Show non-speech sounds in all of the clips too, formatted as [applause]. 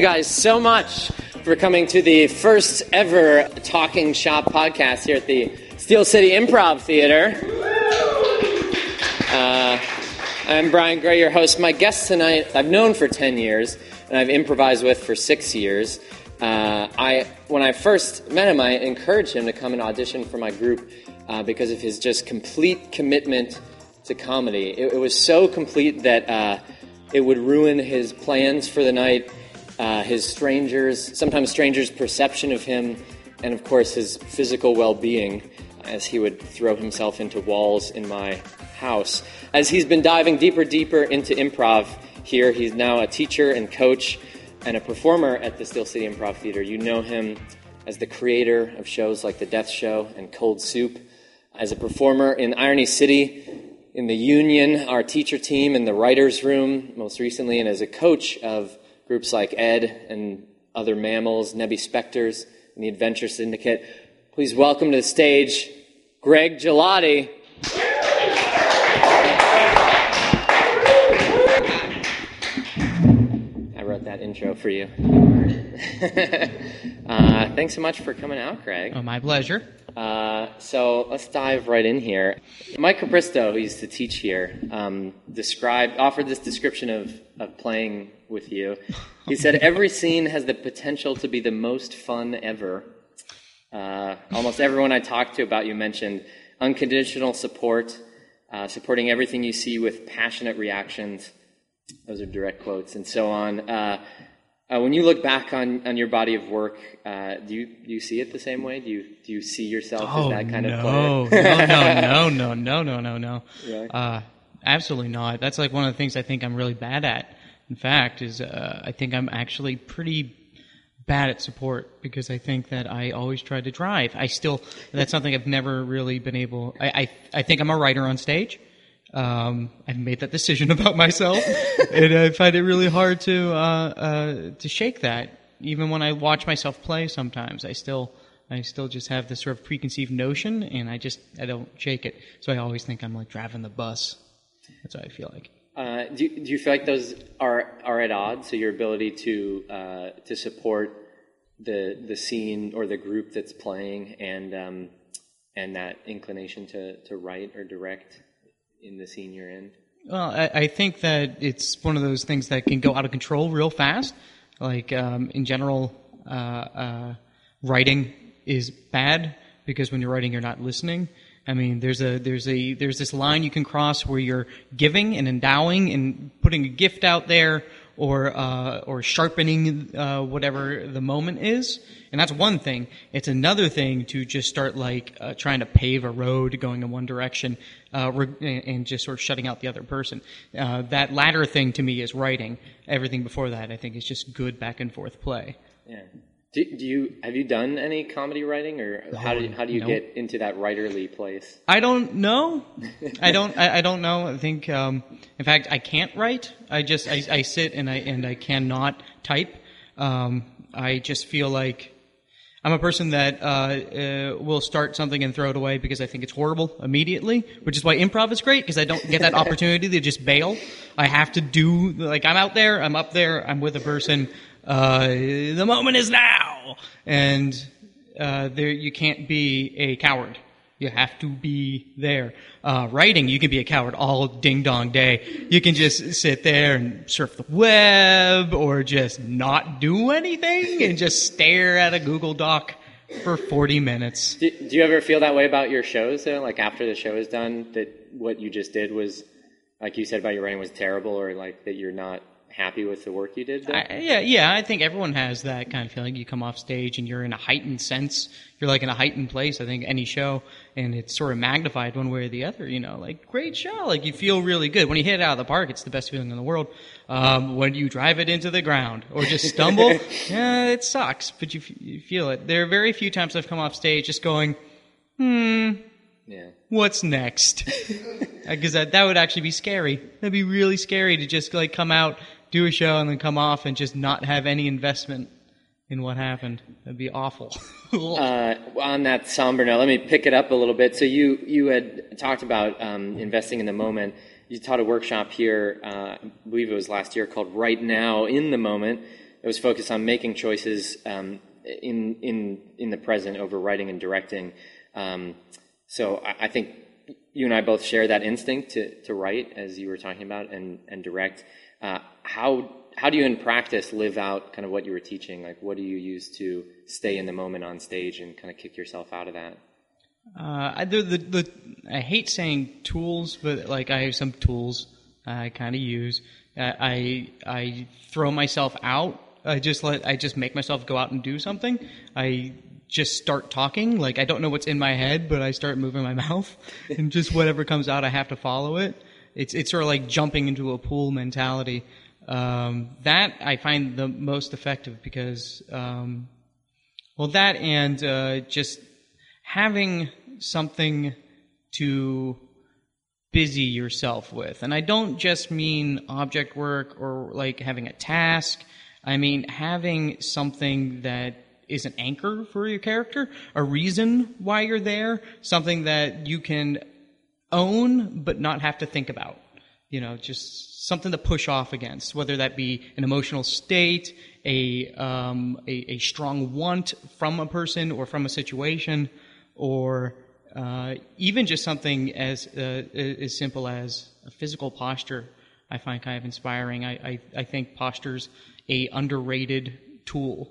you guys so much for coming to the first ever Talking Shop podcast here at the Steel City Improv Theater. Uh, I'm Brian Gray, your host. My guest tonight, I've known for 10 years, and I've improvised with for six years. Uh, I, when I first met him, I encouraged him to come and audition for my group uh, because of his just complete commitment to comedy. It, it was so complete that uh, it would ruin his plans for the night, uh, his strangers, sometimes strangers' perception of him, and of course his physical well-being, as he would throw himself into walls in my house. As he's been diving deeper, deeper into improv here, he's now a teacher and coach and a performer at the Steel City Improv Theater. You know him as the creator of shows like The Death Show and Cold Soup, as a performer in Irony City, in the Union, our teacher team in the writer's room, most recently, and as a coach of groups like Ed and other mammals, Nebby Specters, and the Adventure Syndicate. Please welcome to the stage Greg Gelati. I wrote that intro for you. [laughs] uh, thanks so much for coming out, Greg. Oh, my pleasure. Uh, so let's dive right in here. Mike Capristo, who used to teach here, um, described offered this description of, of playing with you. He said every scene has the potential to be the most fun ever. Uh, almost everyone I talked to about you mentioned unconditional support, uh, supporting everything you see with passionate reactions. Those are direct quotes, and so on. Uh, when you look back on, on your body of work, uh, do you do you see it the same way? Do you do you see yourself as that kind no. of player? no, no, no, no, no, no, no, [laughs] Really? Uh, absolutely not. That's like one of the things I think I'm really bad at. In fact, is uh, I think I'm actually pretty bad at support because I think that I always try to drive. I still that's something I've never really been able. I I, I think I'm a writer on stage. Um, I've made that decision [laughs] about myself, and I find it really hard to uh, uh, to shake that. Even when I watch myself play, sometimes I still I still just have this sort of preconceived notion, and I just I don't shake it. So I always think I'm like driving the bus. That's what I feel like. Uh, do, you- do you feel like those are are at odds? So your ability to uh, to support the the scene or the group that's playing, and um, and that inclination to, to write or direct in the scene you're. Well, I, I think that it's one of those things that can go out of control real fast. Like um, in general, uh, uh, writing is bad because when you're writing, you're not listening. I mean, there's a there's a there's this line you can cross where you're giving and endowing and putting a gift out there, or uh, or sharpening uh, whatever the moment is, and that's one thing. It's another thing to just start like uh, trying to pave a road going in one direction, uh, re- and just sort of shutting out the other person. Uh, that latter thing to me is writing. Everything before that, I think, is just good back and forth play. Yeah. Do, do you have you done any comedy writing, or how do you, how do you no. get into that writerly place? I don't know. [laughs] I don't. I, I don't know. I think. Um, in fact, I can't write. I just. I, I sit and I and I cannot type. Um, I just feel like I'm a person that uh, uh, will start something and throw it away because I think it's horrible immediately. Which is why improv is great because I don't get that [laughs] opportunity to just bail. I have to do like I'm out there. I'm up there. I'm with a person. Uh, the moment is now, and uh, there you can't be a coward. You have to be there. Uh, writing, you can be a coward all ding dong day. You can just sit there and surf the web or just not do anything and just stare at a Google Doc for 40 minutes. Do, do you ever feel that way about your shows, though? Like after the show is done, that what you just did was, like you said about your writing, was terrible, or like that you're not happy with the work you did? I, yeah, yeah, I think everyone has that kind of feeling. You come off stage and you're in a heightened sense. You're like in a heightened place. I think any show, and it's sort of magnified one way or the other. You know, like great show. Like you feel really good when you hit it out of the park. It's the best feeling in the world. Um, when you drive it into the ground or just stumble, [laughs] yeah, it sucks, but you, f- you feel it. There are very few times I've come off stage just going, hmm, yeah. what's next? [laughs] Because that, that would actually be scary. That'd be really scary to just like come out, do a show, and then come off and just not have any investment in what happened. That'd be awful. [laughs] uh, on that somber note, let me pick it up a little bit. So you you had talked about um, investing in the moment. You taught a workshop here, uh, I believe it was last year, called "Right Now in the Moment." It was focused on making choices um, in in in the present over writing and directing. Um, so I, I, think you and I both share that instinct to to write, as you were talking about, and and direct. Uh, how how do you in practice live out kind of what you were teaching? Like, what do you use to stay in the moment on stage and kind of kick yourself out of that? Uh, the, the, the, I hate saying tools, but like I have some tools I kind of use. I I throw myself out. I just let I just make myself go out and do something. I just start talking. Like I don't know what's in my head, but I start moving my [laughs] mouth, and just whatever comes out, I have to follow it. It's it's sort of like jumping into a pool mentality. Um, that I find the most effective because, um, well, that and uh, just having something to busy yourself with. And I don't just mean object work or like having a task. I mean having something that is an anchor for your character, a reason why you're there, something that you can own but not have to think about. You know, just something to push off against, whether that be an emotional state, a, um, a, a, strong want from a person or from a situation, or uh, even just something as, uh, as simple as a physical posture. I find kind of inspiring. I, I, I think posture's a underrated tool.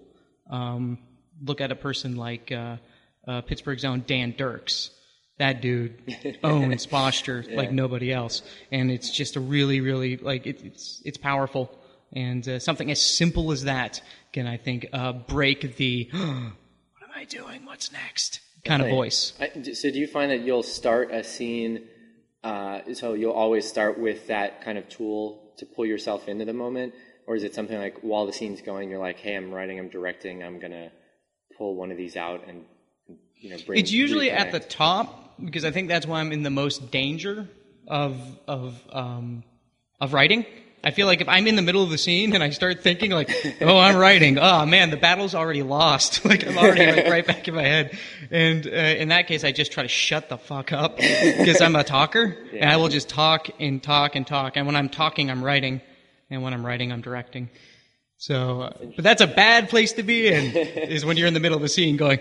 Um, look at a person like uh, uh Pittsburgh's own Dan Dirks that dude [laughs] owns posture yeah. like nobody else, and it's just a really, really like it, it's it's powerful, and uh, something as simple as that can I think uh, break the [gasps] what am I doing? What's next? kind of voice. I, so, do you find that you'll start a scene? Uh, so you'll always start with that kind of tool to pull yourself into the moment, or is it something like while the scene's going, you're like, "Hey, I'm writing, I'm directing, I'm gonna pull one of these out and you know, bring, it's usually reconnect. at the top because I think that's why I'm in the most danger of of um, of writing. I feel like if I'm in the middle of the scene and I start thinking like, "Oh, I'm writing," oh man, the battle's already lost. [laughs] like I'm already like right back in my head. And uh, in that case, I just try to shut the fuck up [laughs] because I'm a talker, yeah. and I will just talk and talk and talk. And when I'm talking, I'm writing, and when I'm writing, I'm directing. So, uh, but that's a bad place to be in. is when you're in the middle of a scene going,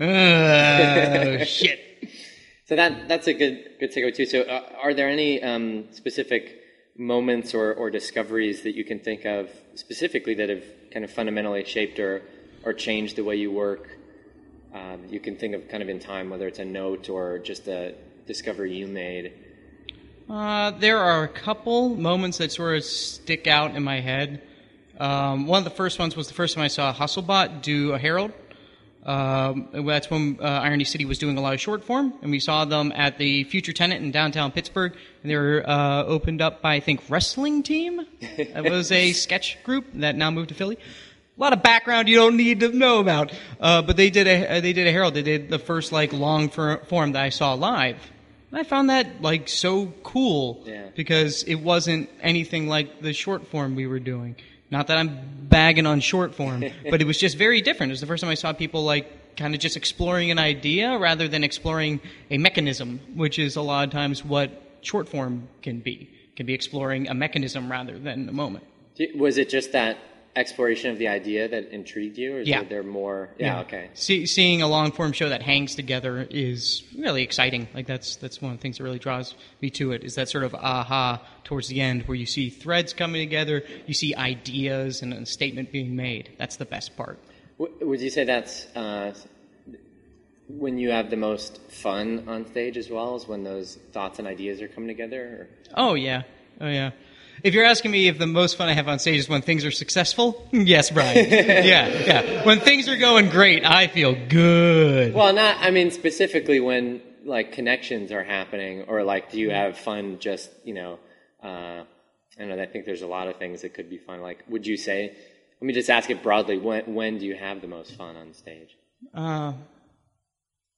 oh, shit. So that that's a good good takeaway too. So, uh, are there any um, specific moments or, or discoveries that you can think of specifically that have kind of fundamentally shaped or or changed the way you work? Um, you can think of kind of in time, whether it's a note or just a discovery you made. Uh, there are a couple moments that sort of stick out in my head. Um, one of the first ones was the first time I saw Hustlebot do a Harold. Um, that's when uh, Irony City was doing a lot of short form, and we saw them at the Future Tenant in downtown Pittsburgh. And they were uh, opened up by I think Wrestling Team. [laughs] it was a sketch group that now moved to Philly. A lot of background you don't need to know about, uh, but they did a they did a Harold. They did the first like long form that I saw live. And I found that like so cool yeah. because it wasn't anything like the short form we were doing. Not that I'm bagging on short form, [laughs] but it was just very different. It was the first time I saw people like kind of just exploring an idea rather than exploring a mechanism, which is a lot of times what short form can be. Can be exploring a mechanism rather than a moment. Was it just that exploration of the idea that intrigued you, or is yeah. there more? Yeah, yeah. okay. See, seeing a long form show that hangs together is really exciting. Like that's that's one of the things that really draws me to it. Is that sort of aha towards the end where you see threads coming together, you see ideas and a statement being made. That's the best part. Would you say that's uh, when you have the most fun on stage as well, as when those thoughts and ideas are coming together? Or? Oh yeah, oh yeah. If you're asking me if the most fun I have on stage is when things are successful, [laughs] yes, Brian. yeah, yeah. When things are going great, I feel good. Well, not. I mean, specifically when like connections are happening, or like, do you have fun just you know? Uh, I don't know. I think there's a lot of things that could be fun. Like, would you say? Let me just ask it broadly. When when do you have the most fun on stage? Uh,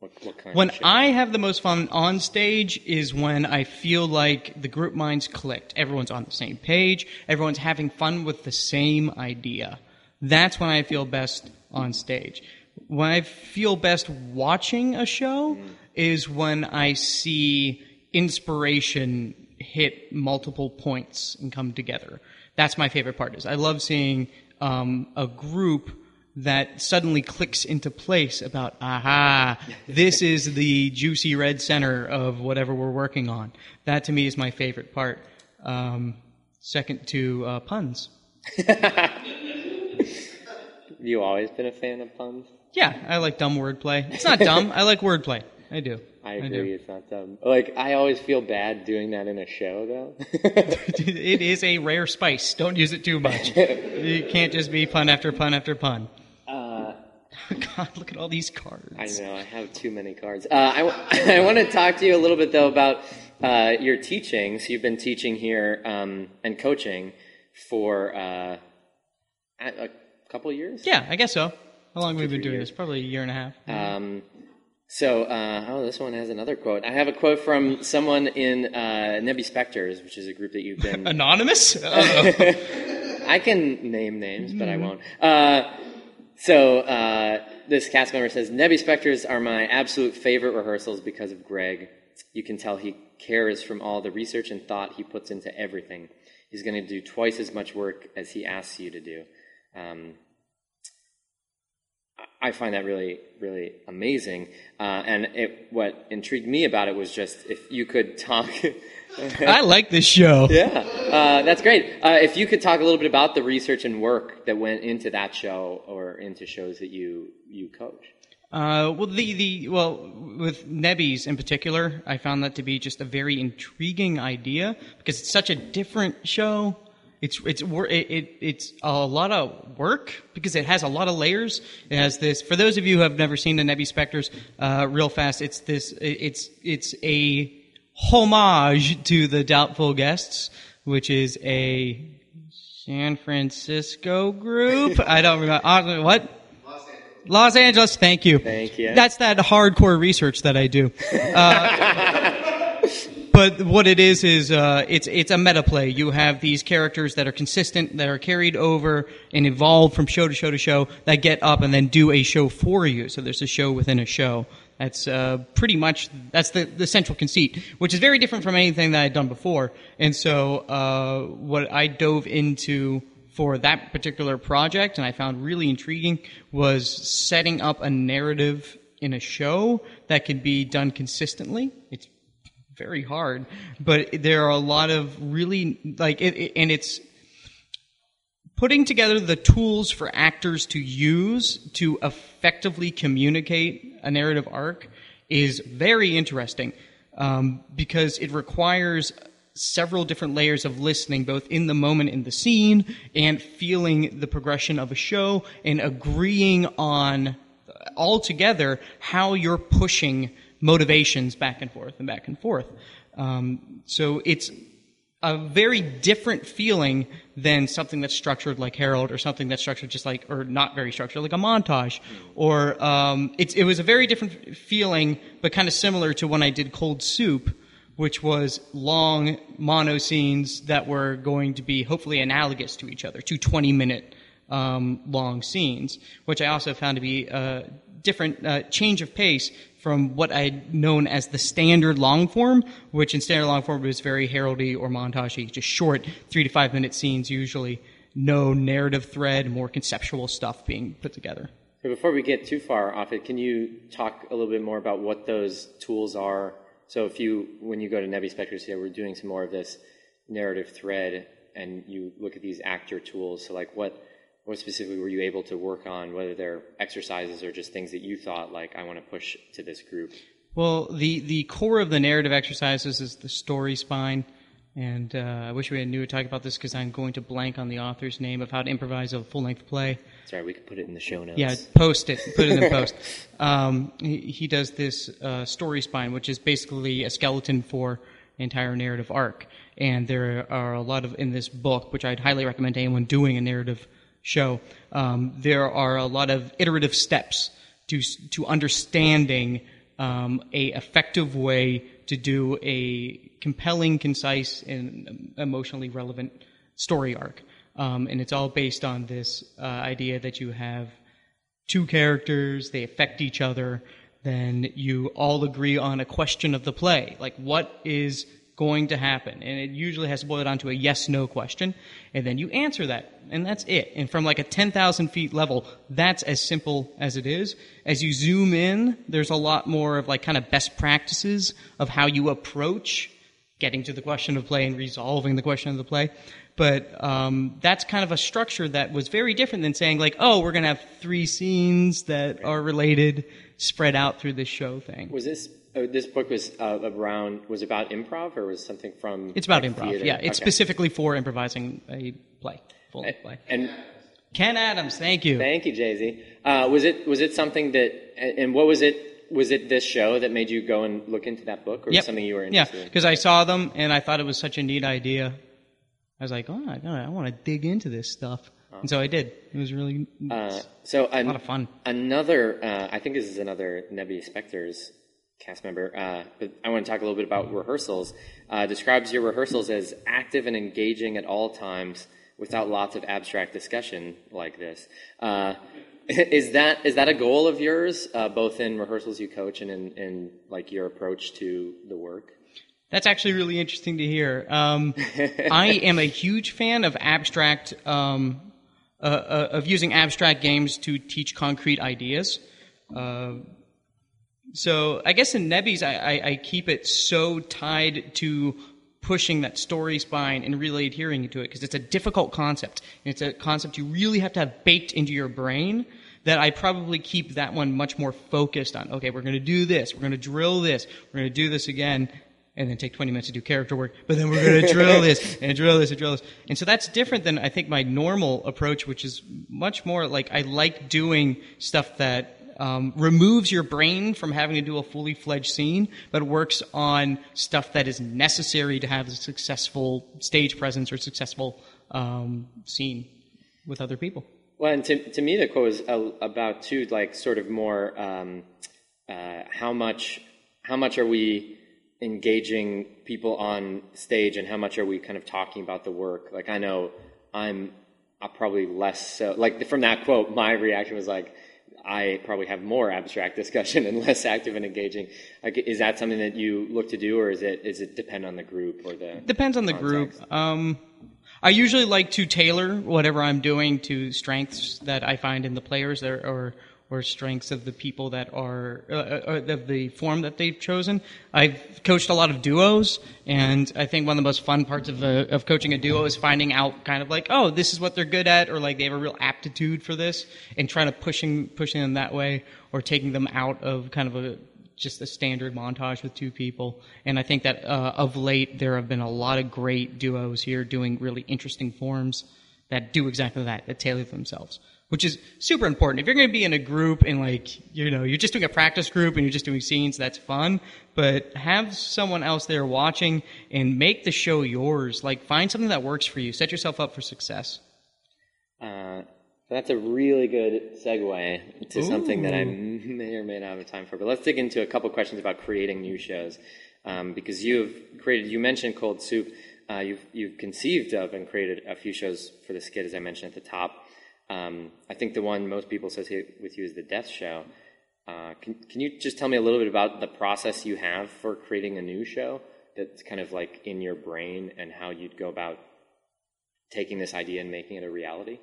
what, what when I have the most fun on stage is when I feel like the group minds clicked. Everyone's on the same page. Everyone's having fun with the same idea. That's when I feel best on stage. When I feel best watching a show is when I see inspiration hit multiple points and come together. That's my favorite part. Is I love seeing um, a group that suddenly clicks into place about aha this is the juicy red center of whatever we're working on that to me is my favorite part um, second to uh, puns [laughs] you always been a fan of puns yeah i like dumb wordplay it's not dumb i like wordplay i do I agree. I it's not dumb. Like I always feel bad doing that in a show, though. [laughs] it is a rare spice. Don't use it too much. [laughs] You can't just be pun after pun after pun. [laughs] God, look at all these cards. I know, I have too many cards. Uh, I, [laughs] I want to talk to you a little bit, though, about uh, your teachings. You've been teaching here um, and coaching for uh, a couple years? Yeah, I guess so. How long have we been doing years. this? Probably a year and a half. Um, so, uh, oh, this one has another quote. I have a quote from someone in uh, Nebby Specters, which is a group that you've been [laughs] anonymous. I can name names, but I won't. So uh, this cast member says Nebby Specters are my absolute favorite rehearsals because of Greg. You can tell he cares from all the research and thought he puts into everything. He's going to do twice as much work as he asks you to do. Um, I find that really, really amazing. Uh, and it, what intrigued me about it was just if you could talk [laughs] I like this show. [laughs] Yeah, uh, that's great. Uh, if you could talk a little bit about the research and work that went into that show or into shows that you you coach. Uh, well, the, the well with Nebbies in particular, I found that to be just a very intriguing idea because it's such a different show. It's it's it, it, it's a lot of work because it has a lot of layers. It has this. For those of you who have never seen the Nebby Specters, uh, real fast, it's this. It's it's a homage to the Doubtful Guests, which is a San Francisco group. I don't remember. What? Los Angeles. Los Angeles. Thank you. Thank you. That's that hardcore research that I do. Uh, but what it is is uh, it's it's a meta play. You have these characters that are consistent, that are carried over and evolve from show to show to show, that get up and then do a show for you. So there's a show within a show. That's uh, pretty much that's the, the central conceit, which is very different from anything that I'd done before. And so, uh, what I dove into for that particular project, and I found really intriguing, was setting up a narrative in a show that can be done consistently. It's very hard, but there are a lot of really like it, it and it's putting together the tools for actors to use to effectively communicate a narrative arc is very interesting um, because it requires several different layers of listening, both in the moment in the scene and feeling the progression of a show and agreeing on all together how you're pushing motivations back and forth and back and forth. Um, so it's a very different feeling than something that's structured like Harold or something that's structured just like, or not very structured, like a montage. Or um, it, was a very different feeling, but kind of similar to when I did Cold Soup, which was long mono scenes that were going to be hopefully analogous to each other, two 20 minute um, long scenes, which I also found to be a different uh, change of pace from what I'd known as the standard long form, which in standard long form was very haroldy or montagey, just short three to five minute scenes usually, no narrative thread, more conceptual stuff being put together. So before we get too far off it, can you talk a little bit more about what those tools are? So if you, when you go to Nebby Specters here, we're doing some more of this narrative thread, and you look at these actor tools. So like what what specifically were you able to work on, whether they're exercises or just things that you thought like I want to push to this group? Well, the the core of the narrative exercises is the story spine. And uh, I wish we had knew to talk about this because I'm going to blank on the author's name of how to improvise a full length play. Sorry, we could put it in the show notes. Yeah, post it. Put it in the post. [laughs] Um, he, he, does this uh, story spine, which is basically a skeleton for entire narrative arc. And there are a lot of in this book, which I'd highly recommend anyone doing a narrative show, um, there are a lot of iterative steps to to understanding um, a effective way to do a compelling, concise, and emotionally relevant story arc. Um, and it's all based on this uh, idea that you have two characters, they affect each other, then you all agree on a question of the play. Like, what is going to happen? And it usually has to boil down to a yes no question, and then you answer that, and that's it. And from like a 10,000 feet level, that's as simple as it is. As you zoom in, there's a lot more of like kind of best practices of how you approach getting to the question of play and resolving the question of the play. But um, that's kind of a structure that was very different than saying like, oh, we're going to have three scenes that are related, spread out through this show thing. Was this uh, this book was uh, around was about improv or was something from? It's about like, improv. theater? Yeah, it's Okay. specifically for improvising a play, full play. And Ken Adams, thank you. thank you, Jay Z. Uh, was it was it something that and and what was it? Was it this show that made you go and look into that book, or Yep. something you were Yeah, interested in? Yeah, because I saw them and I thought it was such a neat idea. I was like, oh, I, gotta- I want to dig into this stuff, and so I did. It was really Uh, so a lot of fun. Another, uh, I think this is another Nebby Specters cast member, uh, but I want to talk a little bit about rehearsals. Uh, describes your rehearsals as active and engaging at all times without lots of abstract discussion like this. Uh, [laughs] is that is that a goal of yours, uh, both in rehearsals you coach and in, in like your approach to the work? That's actually really interesting to hear. Um, [laughs] I am a huge fan of abstract, um, uh, uh, of using abstract games to teach concrete ideas. Uh, so I guess in Nebbies, I, I, I keep it so tied to pushing that story spine and really adhering to it because it's a difficult concept. And it's a concept you really have to have baked into your brain that I probably keep that one much more focused on. Okay, we're going to do this. We're going to drill this. We're going to do this again. And then take 20 minutes to do character work, but then we're going [laughs] to drill this and drill this and drill this. And so that's different than I think my normal approach, which is much more like I like doing stuff that um, removes your brain from having to do a fully fledged scene, but works on stuff that is necessary to have a successful stage presence or successful um, scene with other people. Well, and to, to me, the quote was uh, about too, like sort of more um, uh, how much how much are we engaging people on stage, and how much are we kind of talking about the work? Like I know I'm uh, probably less so. Like from that quote, my reaction was like. I probably have more abstract discussion and less active and engaging. Like, is that something that you look to do, or is it is it depend on the group or the? Depends on the context? group. Um, I usually like to tailor whatever I'm doing to strengths that I find in the players or or, or strengths of the people that are uh, uh, of the form that they've chosen. I've coached a lot of duos, and I think one of the most fun parts of uh, of coaching a duo is finding out kind of like, oh, this is what they're good at, or like they have a real aptitude for this, and trying to pushing pushing them that way, or taking them out of kind of a just a standard montage with two people. And I think that uh, of late there have been a lot of great duos here doing really interesting forms that do exactly that, that tailor themselves, which is super important. If you're going to be in a group and like, you know, you're just doing a practice group and you're just doing scenes, that's fun, but have someone else there watching and make the show yours. Like find something that works for you. Set yourself up for success. Uh, that's a really good segue to something that I [laughs] may or may not have time for. But let's dig into a couple questions about creating new shows, um, because you've created. You mentioned Cold Soup. Uh, you've you've conceived of and created a few shows for the SCIT, as I mentioned at the top. Um, I think the one most people associate with you is the Death Show. Uh, can can you just tell me a little bit about the process you have for creating a new show that's kind of like in your brain and how you'd go about taking this idea and making it a reality?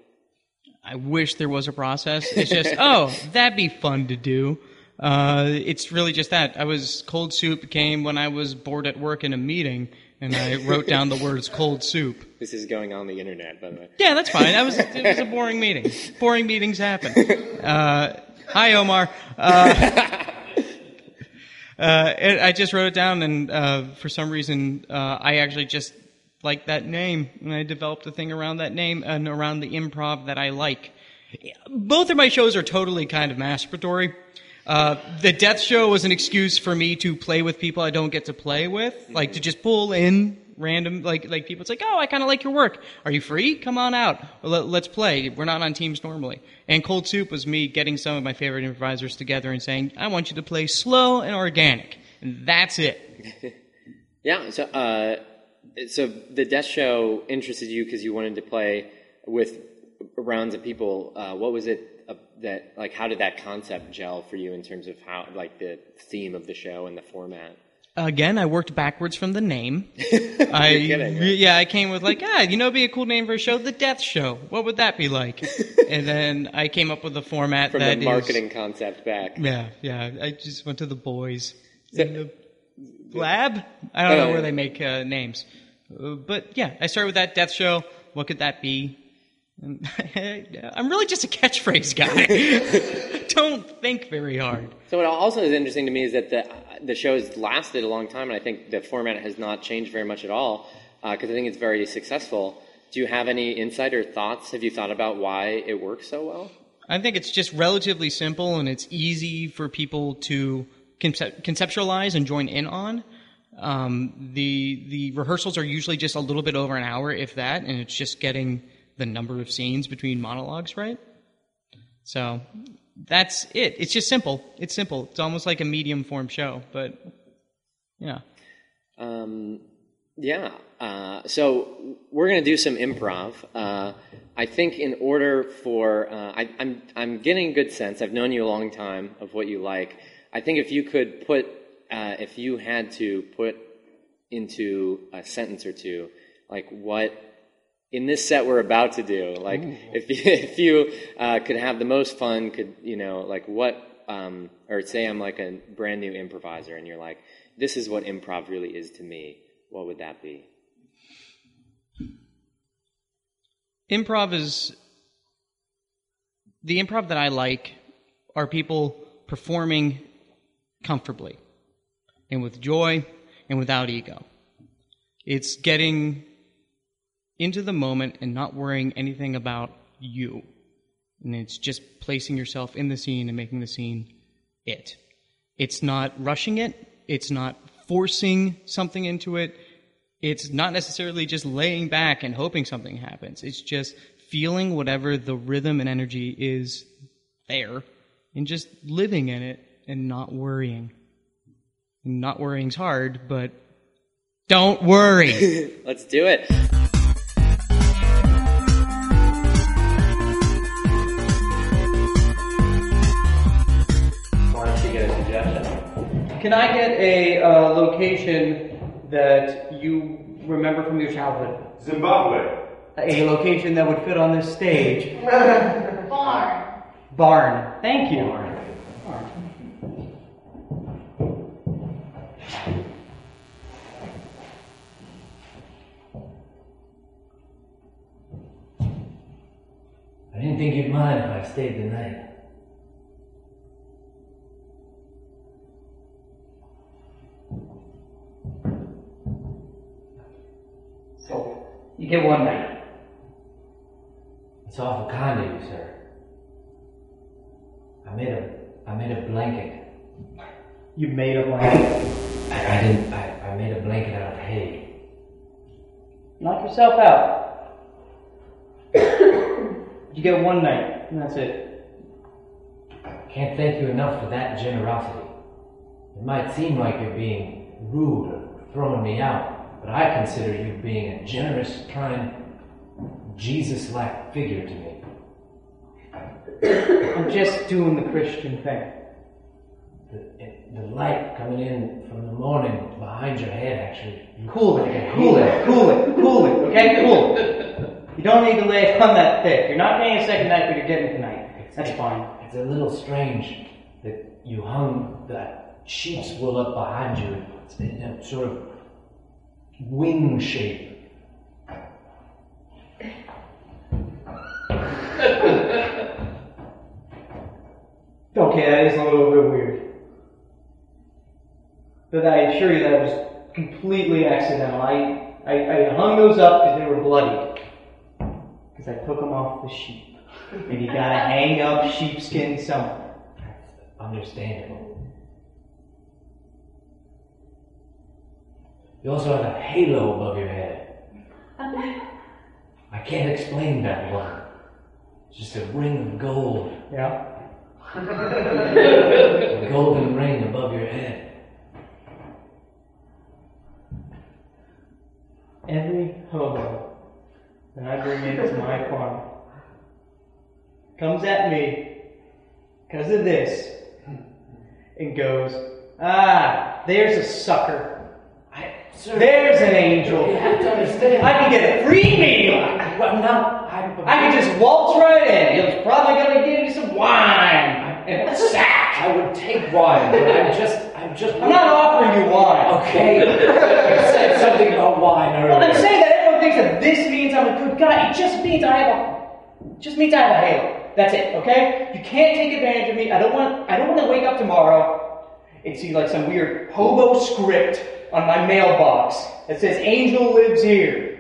I wish there was a process. It's just, [laughs] oh, that'd be fun to do. Uh, it's really just that. I was cold soup came when I was bored at work in a meeting, and I wrote down the words cold soup. This is going on the internet, by the way. Yeah, that's fine. That was it was a boring meeting. Boring meetings happen. Uh, hi, Omar. Uh, [laughs] uh, and I just wrote it down, and uh, for some reason, uh, I actually just like that name, and I developed a thing around that name and around the improv that I like. Both of my shows are totally kind of masturbatory. Uh, the Death Show was an excuse for me to play with people I don't get to play with, like to just pull in random, like like people. It's like, oh, I kind of like your work. Are you free? Come on out. Let, let's play. We're not on teams normally. And Cold Soup was me getting some of my favorite improvisers together and saying, I want you to play slow and organic, and that's it. [laughs] Yeah. So, uh, so the Death Show interested you because you wanted to play with rounds of people. Uh, what was it? That like how did that concept gel for you in terms of how like the theme of the show and the format? Again, I worked backwards from the name. [laughs] I kidding, right? yeah, I came with like, ah, you know, be a cool name for a show, the Death Show. What would that be like? [laughs] and then I came up with a format From that the is- marketing concept back. yeah, yeah. I just went to the boys So- in the lab. I don't Oh, know yeah. where they make uh, names, uh, but yeah, I started with that Death Show. What could that be? [laughs] I'm really just a catchphrase guy. [laughs] don't think very hard. So what also is interesting to me is that the the show has lasted a long time, and I think the format has not changed very much at all because I think it's very successful. Do you have any insight or thoughts? Have you thought about why it works so well? I think it's just relatively simple and it's easy for people to concep- conceptualize and join in on. Um, the the rehearsals are usually just a little bit over an hour, if that, and it's just getting the number of scenes between monologues right. So that's it. It's just simple. It's simple. It's almost like a medium form show, but yeah. Um, yeah. Uh, so we're going to do some improv. Uh, I think in order for uh, I, I'm I'm getting a good sense. I've known you a long time of what you like. I think if you could put uh, if you had to put into a sentence or two, like what in this set we're about to do, like if you, [laughs] if you uh, could have the most fun, could you know like what um, or say I'm like a brand new improviser and you're like this is what improv really is to me. What would that be? improv is the improv that I like are people performing comfortably and with joy and without ego. It's getting into the moment and not worrying anything about you. And it's just placing yourself in the scene and making the scene it. It's not rushing it. It's not forcing something into it. It's not necessarily just laying back and hoping something happens. It's just feeling whatever the rhythm and energy is there and just living in it and not worrying. Not worrying's hard, but don't worry. [laughs] Let's do it. Can I get a uh, location that you remember from your childhood? Zimbabwe. A location that would fit on this stage. [laughs] Barn. Barn. Thank you. Barn. I didn't think you'd mind if I stayed the night. You get one night. It's awful kind of you, sir. I made a I made a blanket. You made a blanket. I, I didn't I, I made a blanket out of hay. Knock yourself out. [coughs] you get one night, and that's it. Can't thank you enough for that generosity. It might seem like you're being rude or throwing me out, but I consider you being a generous, kind, Jesus-like figure to me. I'm just doing the Christian thing. The, the light coming in from the morning behind your head actually. Cool it, cool it, cool it, cool it, okay? Cool it. You don't need to lay it on that thick. You're not getting a second night, but you're getting tonight. That's fine. It's a little strange that you hung that sheep's wool up behind you. It's in a sort of wing shape. [laughs] Okay, that is a little bit weird. But I assure you that was completely accidental. I, I, I hung those up because they were bloody. Because I took them off the sheep. And you gotta hang up sheepskin somewhere. Understandable. You also have a halo above your head. I can't explain that one. It's just a ring of gold. Yeah? A golden ring above your head. Every hobo that I bring into my farm comes at me because of this, and goes, ah, there's a sucker. Sir, There's an angel. You have to understand. I can get a free meal. well, I'm. I can just waltz right in. He's probably gonna give me some wine and a sack. I would take wine, but I'm just. I'm just. I'm not offering you wine. Okay. you said something about wine earlier. Well, I'm saying that everyone thinks that this means I'm a good guy. It just means I have a, just means I have a halo. That's it. Okay? You can't take advantage of me. I don't want. I don't want to wake up tomorrow and see like some weird hobo script on my mailbox that says "Angel lives here."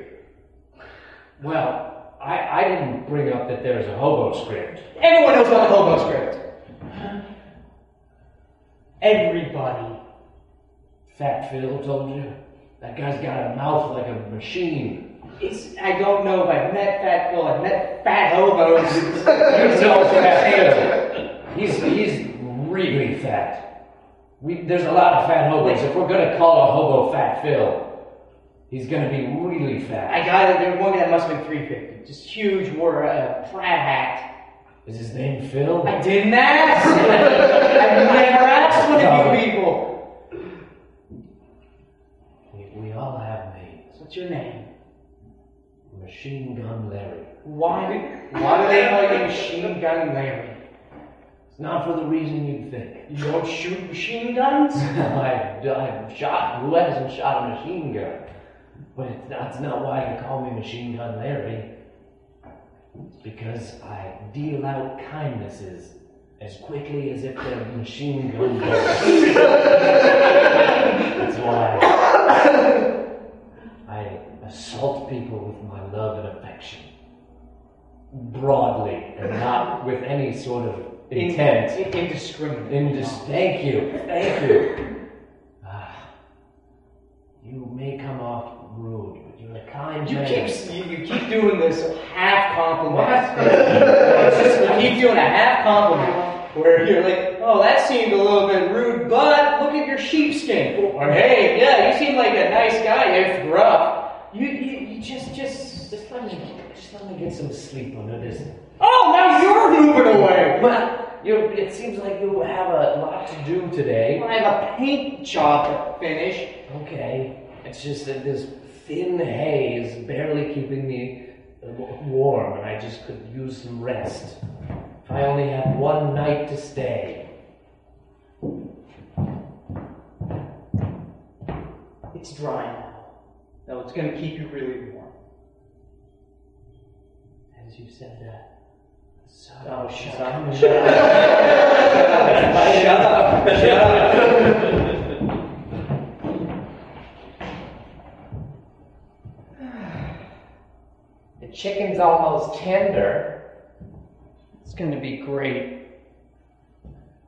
Well, I, I didn't bring up that there's a hobo script. Everyone knows about the hobo script. Everybody. Fat Phil told you? That guy's got a mouth like a machine. It's, I don't know if I've met fat Phil. I've met fat hobos. [laughs] Fat Phil. He's, he's really fat. We, there's a lot of fat hobos. If we're gonna call a hobo Fat Phil, he's gonna be really fat. I got it. There was one guy that must have been 350. Just huge, wore a Pratt hat. Is his name Phil? I didn't ask. [laughs] I've never asked one of you people. We, we all have names. What's your name? Machine Gun Larry. Why? Why do they call you Machine Gun Larry? Not for the reason you'd think. You don't shoot machine guns? [laughs] I've, I've shot. Who hasn't shot a machine gun? But it's, that's not why they call me Machine Gun Larry. It's because I deal out kindnesses as quickly as if they're machine gun [laughs] bullets. that's why I assault people with my love and affection. Broadly, and not with any sort of intent. In- in- indiscriminate. Indis- thank you, thank you. Ah, you may come off rude, but you're a kind You man. keep you, you keep doing this half compliment. Just- [laughs] you keep doing a half compliment where you're like, oh, that seemed a little bit rude, but look at your sheepskin. Or hey, yeah, you seem like a nice guy if rough. You, you, you just just Just let me, just let me get some sleep under this. oh, now you're moving away. You, it seems like you have a lot to do today. I have a paint job to finish. Okay, it's just that this thin haze barely keeping me uh, warm, and I just could use some rest. If I only had one night to stay. It's dry now. No, it's gonna keep you really warm. As you said that. Oh, shut up. Shut up. Shut up. The chicken's almost tender. It's gonna be great.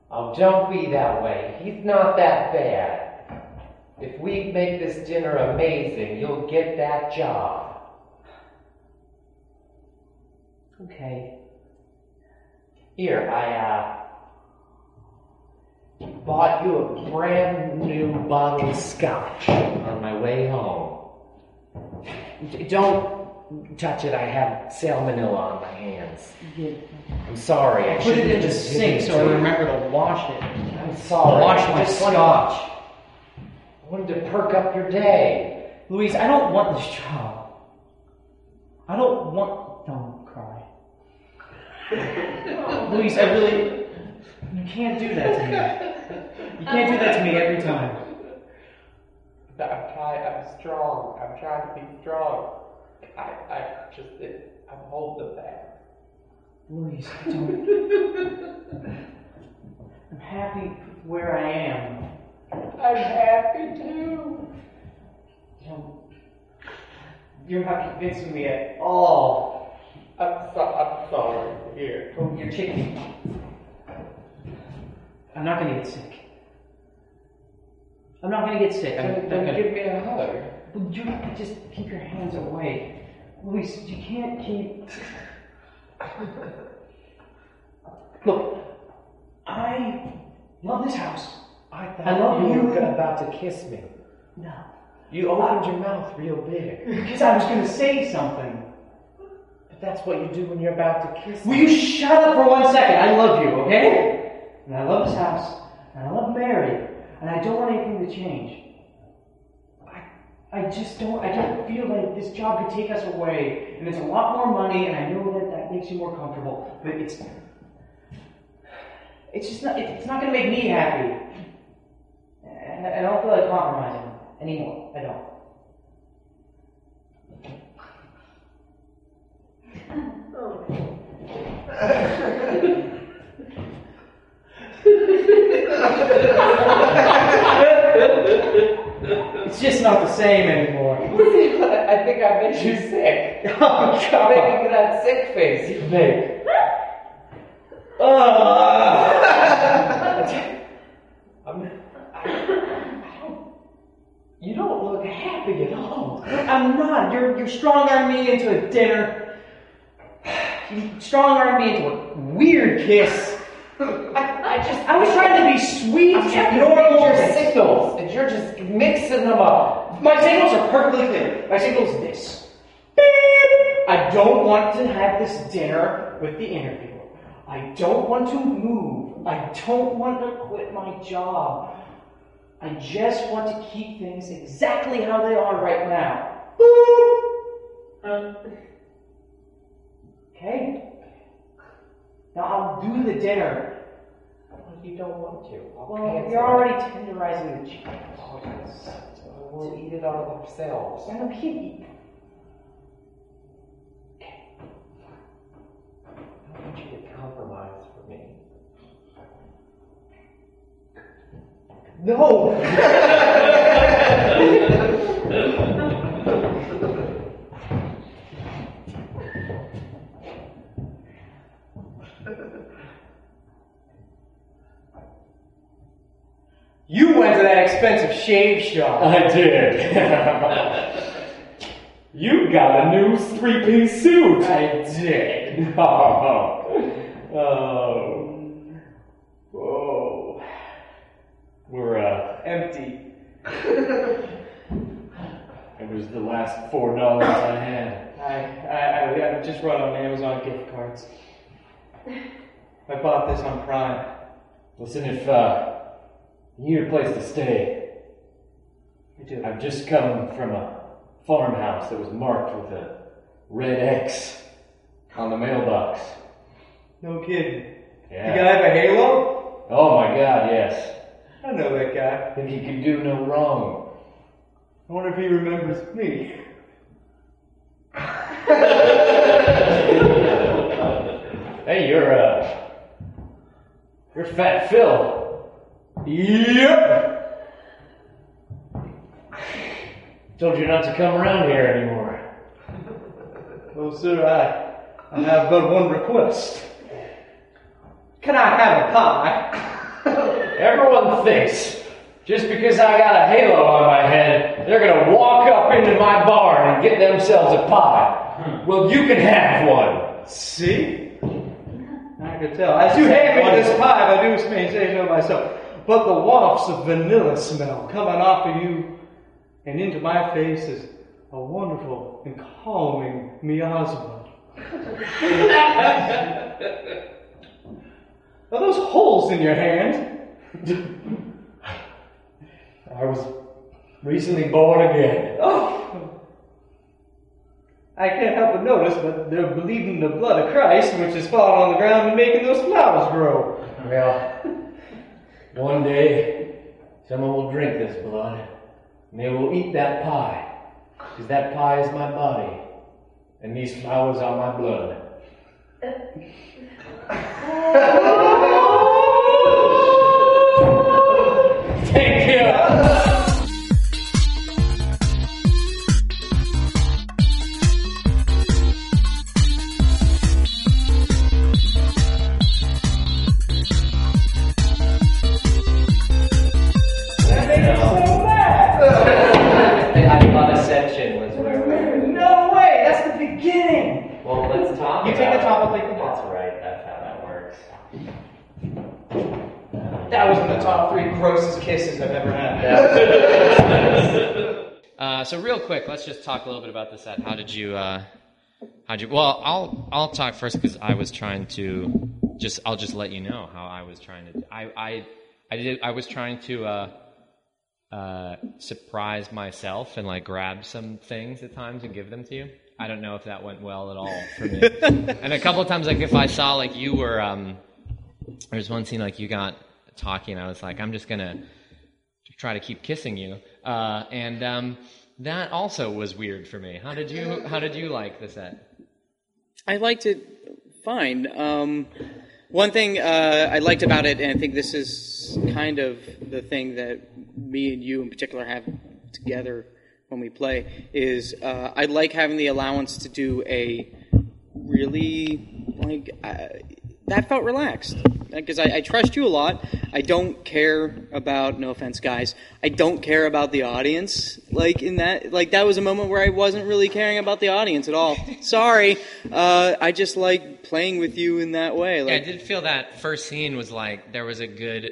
Oh, don't be that way. He's not that bad. If we make this dinner amazing, you'll get that job. Okay. Here, I, uh, bought you a brand new bottle of scotch on my way home. D- Don't touch it. I have salmonella on my hands. I'm sorry. I Put it shouldn't in the have just sink so I to you. remember to wash it. I'm sorry. Wash I my just wanted- scotch. I wanted to perk up your day. Louise, I don't want this job. I don't want. [laughs] Louise, I really. You can't do that to me. You can't do that to me every time. I'm trying, I'm strong. I'm trying to be strong. I, I just, it, I'm holding back. Louise, I don't. I'm happy where I am. I'm happy too. You know, You're not convincing me at all. I'm so, I'm sorry. Here. Oh, You're me. I'm not gonna get sick. I'm not gonna get sick. I'm, Then, I'm then gonna- give me a hug. Well, You just keep your hands away. Luis, you can't keep. [laughs] Look, I love this house. I thought I love you you. were about to kiss me. No. You opened your mouth real big. [laughs] Because I was gonna say something. That's what you do when you're about to kiss Will me. you shut up for one second? I love you, okay? and I love this house, and I love Mary, and I don't want anything to change. I, I just don't, I don't feel like this job could take us away, and it's a lot more money, and I know that that makes you more comfortable, but it's, it's just not, it's not gonna make me happy. And I don't feel like compromising anymore. I don't. It's just not the same anymore. [laughs] I think I made you sick. Oh, god. Making that sick face you make. Ugh. [laughs] I'm, I, I don't, you don't look happy at all. I'm not. You're, you're strong arming me into a dinner. Strong arm me into a weird kiss. I, I just, I was trying to be sweet and normal. your signals, and you're just mixing them up. My signals are perfectly clear. My signal is this. Beep. I don't want to have this dinner with the interviewer. I don't want to move. I don't want to quit my job. I just want to keep things exactly how they are right now. Boop. Okay. Now I'll do the dinner. Well, you don't want to. I'll Well, you're it. already tenderizing the chicken. Oh, yes. We'll eat it all ourselves. I know he. I want you to compromise for me. No. [laughs] You went to that expensive shave shop. I did. [laughs] you got a new three-piece suit. I did. [laughs] Oh. Oh. Whoa. We're, uh, Empty. [laughs] it was the last four dollars I had. I, I, I, I just run on Amazon gift cards. I bought this on Prime. Listen, if, uh, you need a place to stay, I do. I've just come from a farmhouse that was marked with a red X on the mailbox. No kidding. Yeah. The guy have a halo? Oh my god, yes. I know that guy. Think he can do no wrong. I wonder if he remembers me. [laughs] Hey, you're, uh, you're Fat Phil. Yep. Told you not to come around here anymore. Well, sir, I, I have but one request. Can I have a pie? Everyone thinks just because I got a halo on my head, they're gonna walk up into my barn and get themselves a pie. Well, you can have one. See? I could tell. As you hand me this pie, I do may say so myself. But the wafts of vanilla smell coming off of you and into my face is a wonderful and calming miasma. [laughs] Are those holes in your hand? [laughs] I was recently born again. Oh! I can't help but notice, but they're bleeding the blood of Christ, which is falling on the ground and making those flowers grow. Well, one day, someone will drink this blood, and they will eat that pie, because that pie is my body, and these flowers are my blood. [laughs] Uh, so real quick, let's just talk a little bit about the set. How did you? Uh, how'd you? Well, I'll I'll talk first because I was trying to just I'll just let you know how I was trying to. I I I did. I was trying to. Uh, uh, surprise myself and like grab some things at times and give them to you. I don't know if that went well at all for me. [laughs] and a couple of times, like if I saw like you were, um, there was one scene like you got talking, I was like, I'm just gonna try to keep kissing you, uh, and um, that also was weird for me. How did you How did you like the set? I liked it fine. Um, one thing uh, I liked about it, and I think this is kind of the thing that me and you in particular have together when we play, is uh, I like having the allowance to do a really like uh, that felt relaxed because I, I trust you a lot. I don't care about no offense, guys. I don't care about the audience. Like in that, like that was a moment where I wasn't really caring about the audience at all. [laughs] Sorry, uh, I just like playing with you in that way. Yeah, I did feel that first scene was like there was a good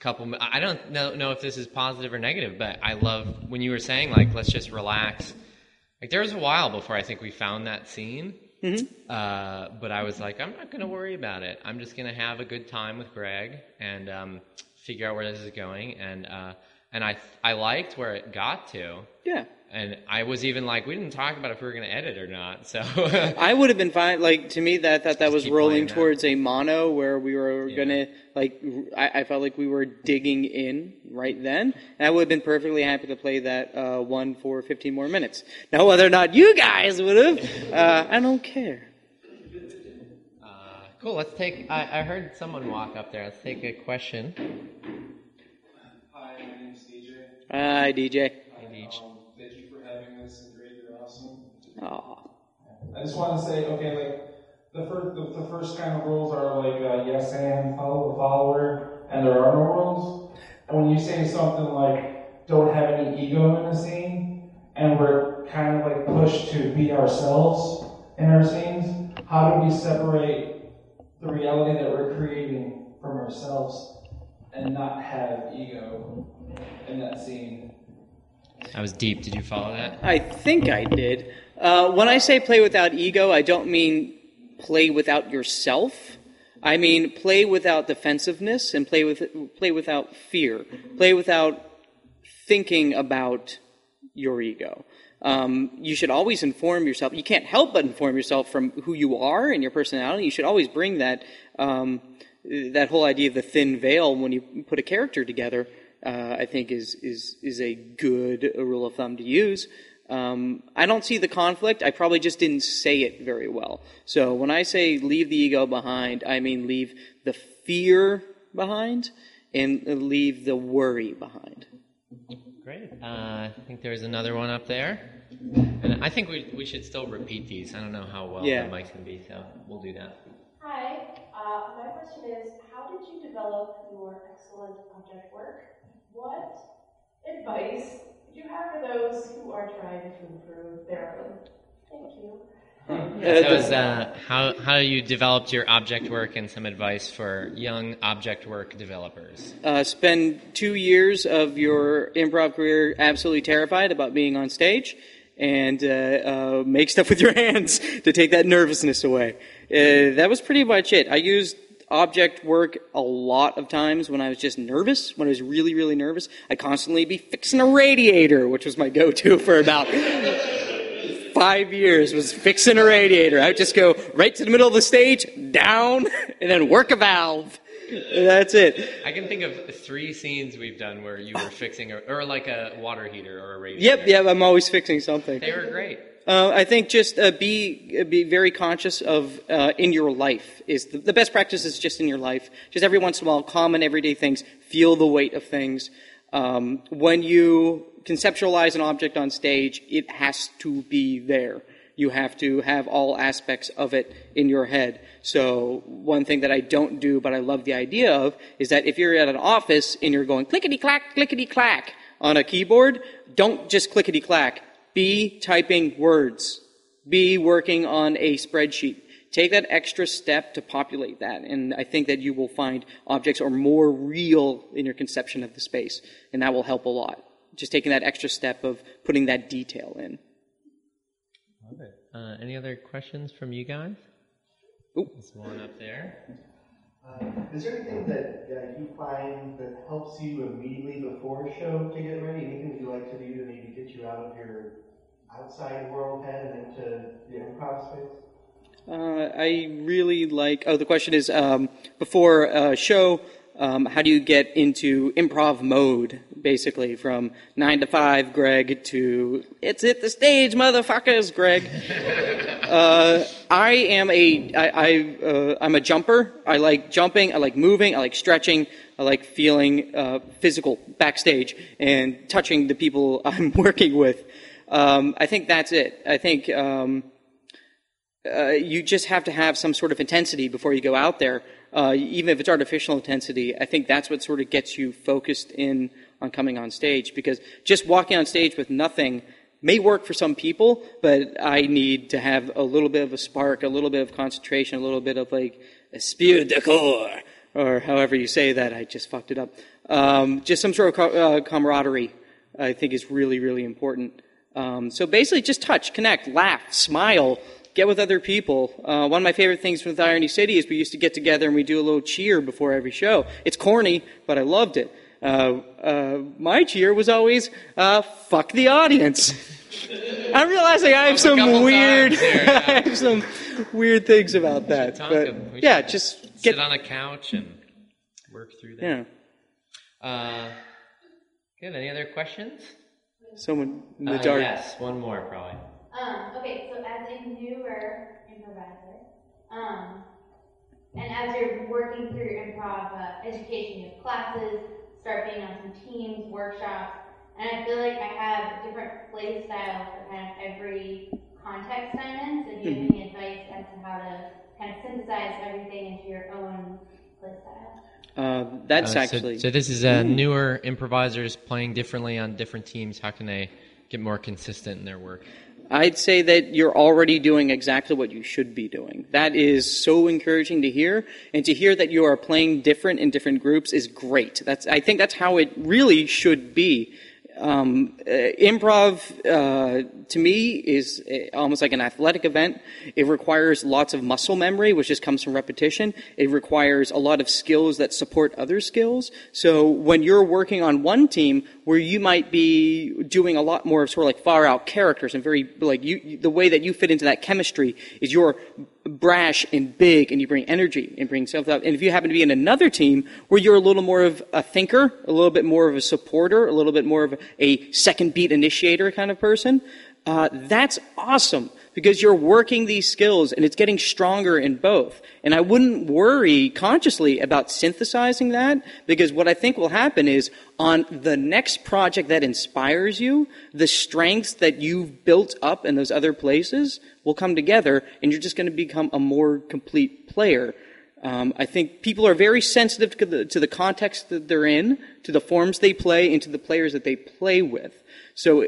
couple. I don't know, know if this is positive or negative, but I love when you were saying like let's just relax. Like there was a while before I think we found that scene, uh, but I was like I'm not going to worry about it. I'm just going to have a good time with Greg and um, figure out where this is going. And uh, and I I liked where it got to. yeah. And I was even like, we didn't talk about if we were going to edit or not. So I would have been fine. Like to me, that that that was rolling playing that. towards a mono where we were Yeah. gonna like. I, I felt like we were digging in right then, and I would have been perfectly happy to play that uh, one for 15 more minutes. Now, whether or not you guys would have, uh, I don't care. Cool. Let's take. I, I heard someone walk up there. Let's take a question. Hi, my name's DJ. Hi, DJ. Um, thank you for having us and great, you're awesome. Aw. I just want to say, okay, like the first, the, the first kind of rules are like uh, yes and follow the follower, and there are no rules. And when you say something like don't have any ego in the scene, and we're kind of like pushed to be ourselves in our scenes, how do we separate the reality that we're creating from ourselves and not have ego in that scene? That was deep. Did you follow that? I think I did. Uh, when I say play without ego, I don't mean play without yourself. I mean play without defensiveness and play with play without fear. Play without thinking about your ego. Um, you should always inform yourself. You can't help but inform yourself from who you are and your personality. You should always bring that um, that whole idea of the thin veil when you put a character together. Uh, I think is is is a good rule of thumb to use. Um, I don't see the conflict. I probably just didn't say it very well. So when I say leave the ego behind, I mean leave the fear behind and leave the worry behind. Great. Uh, I think there's another one up there. And I think we, we should still repeat these. I don't know how well Yeah. the mics can be, so we'll do that. Hi, uh, my question is, how did you develop your excellent object work? What advice would you have for those who are trying to improve their own? Thank you. Yeah, That was uh, how, how you developed your object work and some advice for young object work developers. uh, spend two years of your improv career absolutely terrified about being on stage and uh, uh, make stuff with your [laughs] hands to take that nervousness away. Uh, that was pretty much it. I used object work a lot of times when I was just nervous, when I was really, really nervous. I'd constantly be fixing a radiator, which was my go-to for about five years was fixing a radiator. I would just go right to the middle of the stage, down, and then work a valve. And that's it. I can think of three scenes we've done where you were fixing, a, or like a water heater or a radiator. Yep, yep. I'm always fixing something. They were great. Uh, I think just uh, be be very conscious of uh, in your life is the, the best practice is just in your life. Just every once in a while, common everyday things. Feel the weight of things. Um, when you conceptualize an object on stage, it has to be there. You have to have all aspects of it in your head. So one thing that I don't do, but I love the idea of, is that if you're at an office and you're going clickety clack, clickety clack on a keyboard, don't just clickety clack. Be typing words. Be working on a spreadsheet. Take that extra step to populate that, and I think that you will find objects are more real in your conception of the space, and that will help a lot. Just taking that extra step of putting that detail in. Love it. Uh, any other questions from you guys? Oop. There's one up there. Uh, is there anything that uh, you find that helps you immediately before a show to get ready? Anything that you like to do to maybe get you out of your outside world head and into the improv space? Uh, I really like. Oh, the question is um, before a show, um, how do you get into improv mode? Basically, from nine to five, Greg, to it's at the stage, motherfuckers, Greg. [laughs] uh, I am a I, I uh, I'm a jumper. I like jumping. I like moving. I like stretching. I like feeling uh, physical backstage and touching the people [laughs] I'm working with. Um, I think that's it. I think. Um, uh, you just have to have some sort of intensity before you go out there, uh, even if it's artificial intensity. I think that's what sort of gets you focused in on coming on stage because just walking on stage with nothing may work for some people, but I need to have a little bit of a spark, a little bit of concentration, a little bit of like esprit de corps, or however you say that. I just fucked it up. Um, just some sort of co- uh, camaraderie, I think, is really, really important. Um, so basically, just touch, connect, laugh, smile get with other people. Uh, one of my favorite things with Irony City is we used to get together and we do a little cheer before every show. It's corny, but I loved it. Uh, uh, my cheer was always uh, "fuck the audience." [laughs] I'm realizing I have some weird, here, [laughs] yeah. I have some weird things about that. talk But we yeah, just sit get on a couch and work through that. yeah. Uh, good. Any other questions? Someone in the Uh, dark. Yes, one more probably. Um, okay, so as a newer improviser, um, and as you're working through your improv uh, education, you have classes, start being on some teams, workshops, and I feel like I have different play styles for kind of every context I'm in. So do you have any advice as to how to kind of synthesize everything into your own play style? Uh, that's Uh, so- actually So, this is uh, newer improvisers playing differently on different teams. How can they get more consistent in their work? I'd say that you're already doing exactly what you should be doing. That is so encouraging to hear, and to hear that you are playing different in different groups is great. That's I think that's how it really should be. Um, uh, improv uh, to me is almost like an athletic event. It requires lots of muscle memory, which just comes from repetition. It requires a lot of skills that support other skills. So when you're working on one team where you might be doing a lot more of sort of like far out characters and very like you, the way that you fit into that chemistry is you're brash and big and you bring energy and bring self up. And if you happen to be in another team where you're a little more of a thinker, a little bit more of a supporter, a little bit more of a second beat initiator kind of person, uh, that's awesome because you're working these skills and it's getting stronger in both. And I wouldn't worry consciously about synthesizing that because what I think will happen is on the next project that inspires you, the strengths that you've built up in those other places will come together and you're just going to become a more complete player. Um, I think people are very sensitive to the, to the context that they're in, to the forms they play, and to the players that they play with. So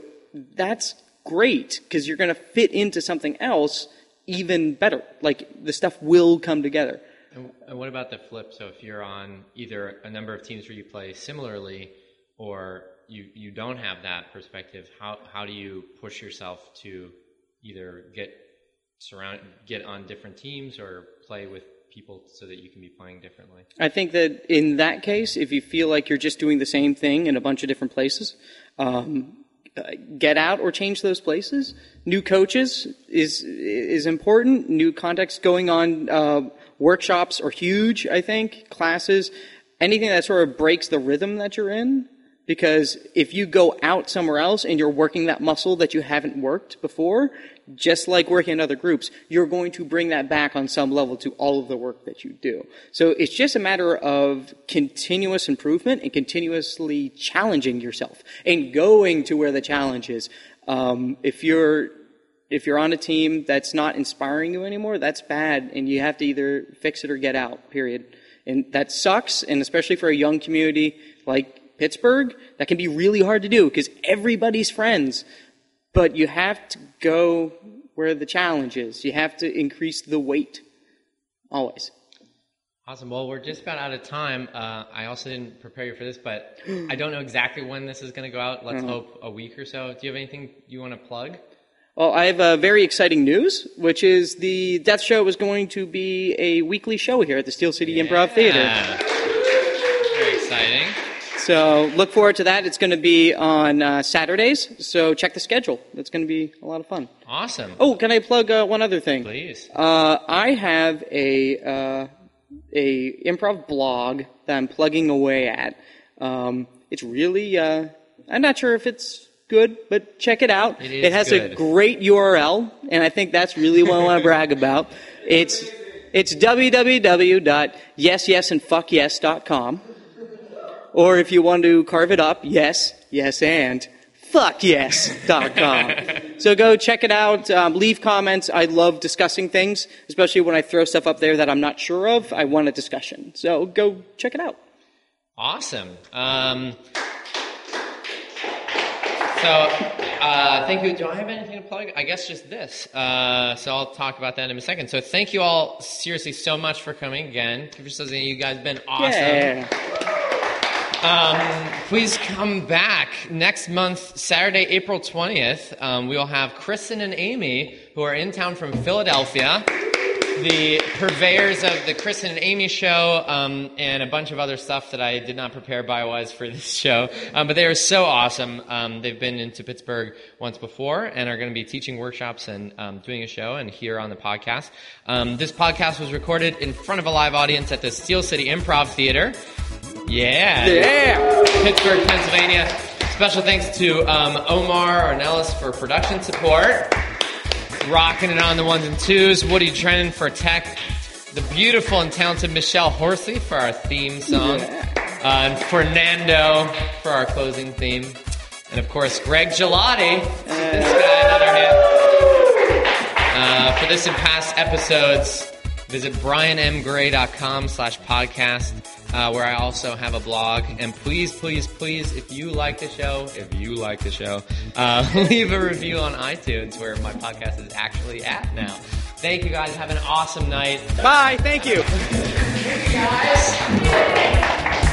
that's great because you're going to fit into something else even better. Like the stuff will come together. And, what about the flip? So if you're on either a number of teams where you play similarly, or you you don't have that perspective, how how do you push yourself to either get surround get on different teams or play with people so that you can be playing differently? I think that in that case, if you feel like you're just doing the same thing in a bunch of different places, um, get out or change those places. New coaches is is important. New context going on. Uh, workshops are huge. I think classes, anything that sort of breaks the rhythm that you're in. Because if you go out somewhere else and you're working that muscle that you haven't worked before, just like working in other groups, you're going to bring that back on some level to all of the work that you do. So it's just a matter of continuous improvement and continuously challenging yourself and going to where the challenge is. Um, if you're if you're on a team that's not inspiring you anymore, that's bad, and you have to either fix it or get out. Period. And that sucks, and especially for a young community like Pittsburgh, that can be really hard to do because everybody's friends. But you have to go where the challenge is. You have to increase the weight. Always. Awesome. Well, we're just about out of time. Uh, I also didn't prepare you for this, but I don't know exactly when this is going to go out. Let's Mhm. hope a week or so. Do you have anything you want to plug? Well, I have uh, very exciting news, which is the Death Show is going to be a weekly show here at the Steel City Improv Theater. Yeah. Very exciting. So look forward to that. It's going to be on uh, Saturdays, so check the schedule. That's going to be a lot of fun. Awesome. Oh, can I plug uh, one other thing? Please. Uh, I have a uh, a improv blog that I'm plugging away at. Um, it's really uh, I'm not sure if it's good, but check it out. It is it has good. a great URL, and I think that's really what I want to [laughs] brag about. It's it's www.yesyesandfuckyes.com. Or if you want to carve it up, yes, yes, and fuckyes.com. so go check it out. Um, leave comments. I love discussing things, especially when I throw stuff up there that I'm not sure of. I want a discussion. So go check it out. Awesome. Um, so, uh, thank you. Do I have anything to plug? I guess just this. Uh, so I'll talk about that in a second. So thank you all seriously so much for coming again. Give yourselves you guys have been awesome. Yeah. Um, please come back next month, Saturday, April 20th. Um, we will have Kristen and Amy, who are in town from Philadelphia, the purveyors of the Kristen and Amy show, um, and a bunch of other stuff that I did not prepare by wise for [laughs] this show. Um, but they are so awesome. Um, they've been into Pittsburgh once before and are going to be teaching workshops and um, doing a show and here on the podcast. Um, this podcast was recorded in front of a live audience at the Steel City Improv Theater. Yeah. Yeah. Pittsburgh, Pennsylvania. Special thanks to um, Omar Ornelas for production support. Rocking it on the ones and twos. Woody Drennan for tech. The beautiful and talented Michelle Horsley for our theme song. Uh, and Fernando for our closing theme. And of course, Greg Gelati. This guy, another hand. Uh, for this and past episodes, visit brianmgray.com slash podcast, uh, where I also have a blog. And please, please, please, if you like the show, if you like the show, uh, [laughs] leave a review on iTunes where my podcast is actually at now. Thank you guys. Have an awesome night. Bye. Thank you. Thank you guys.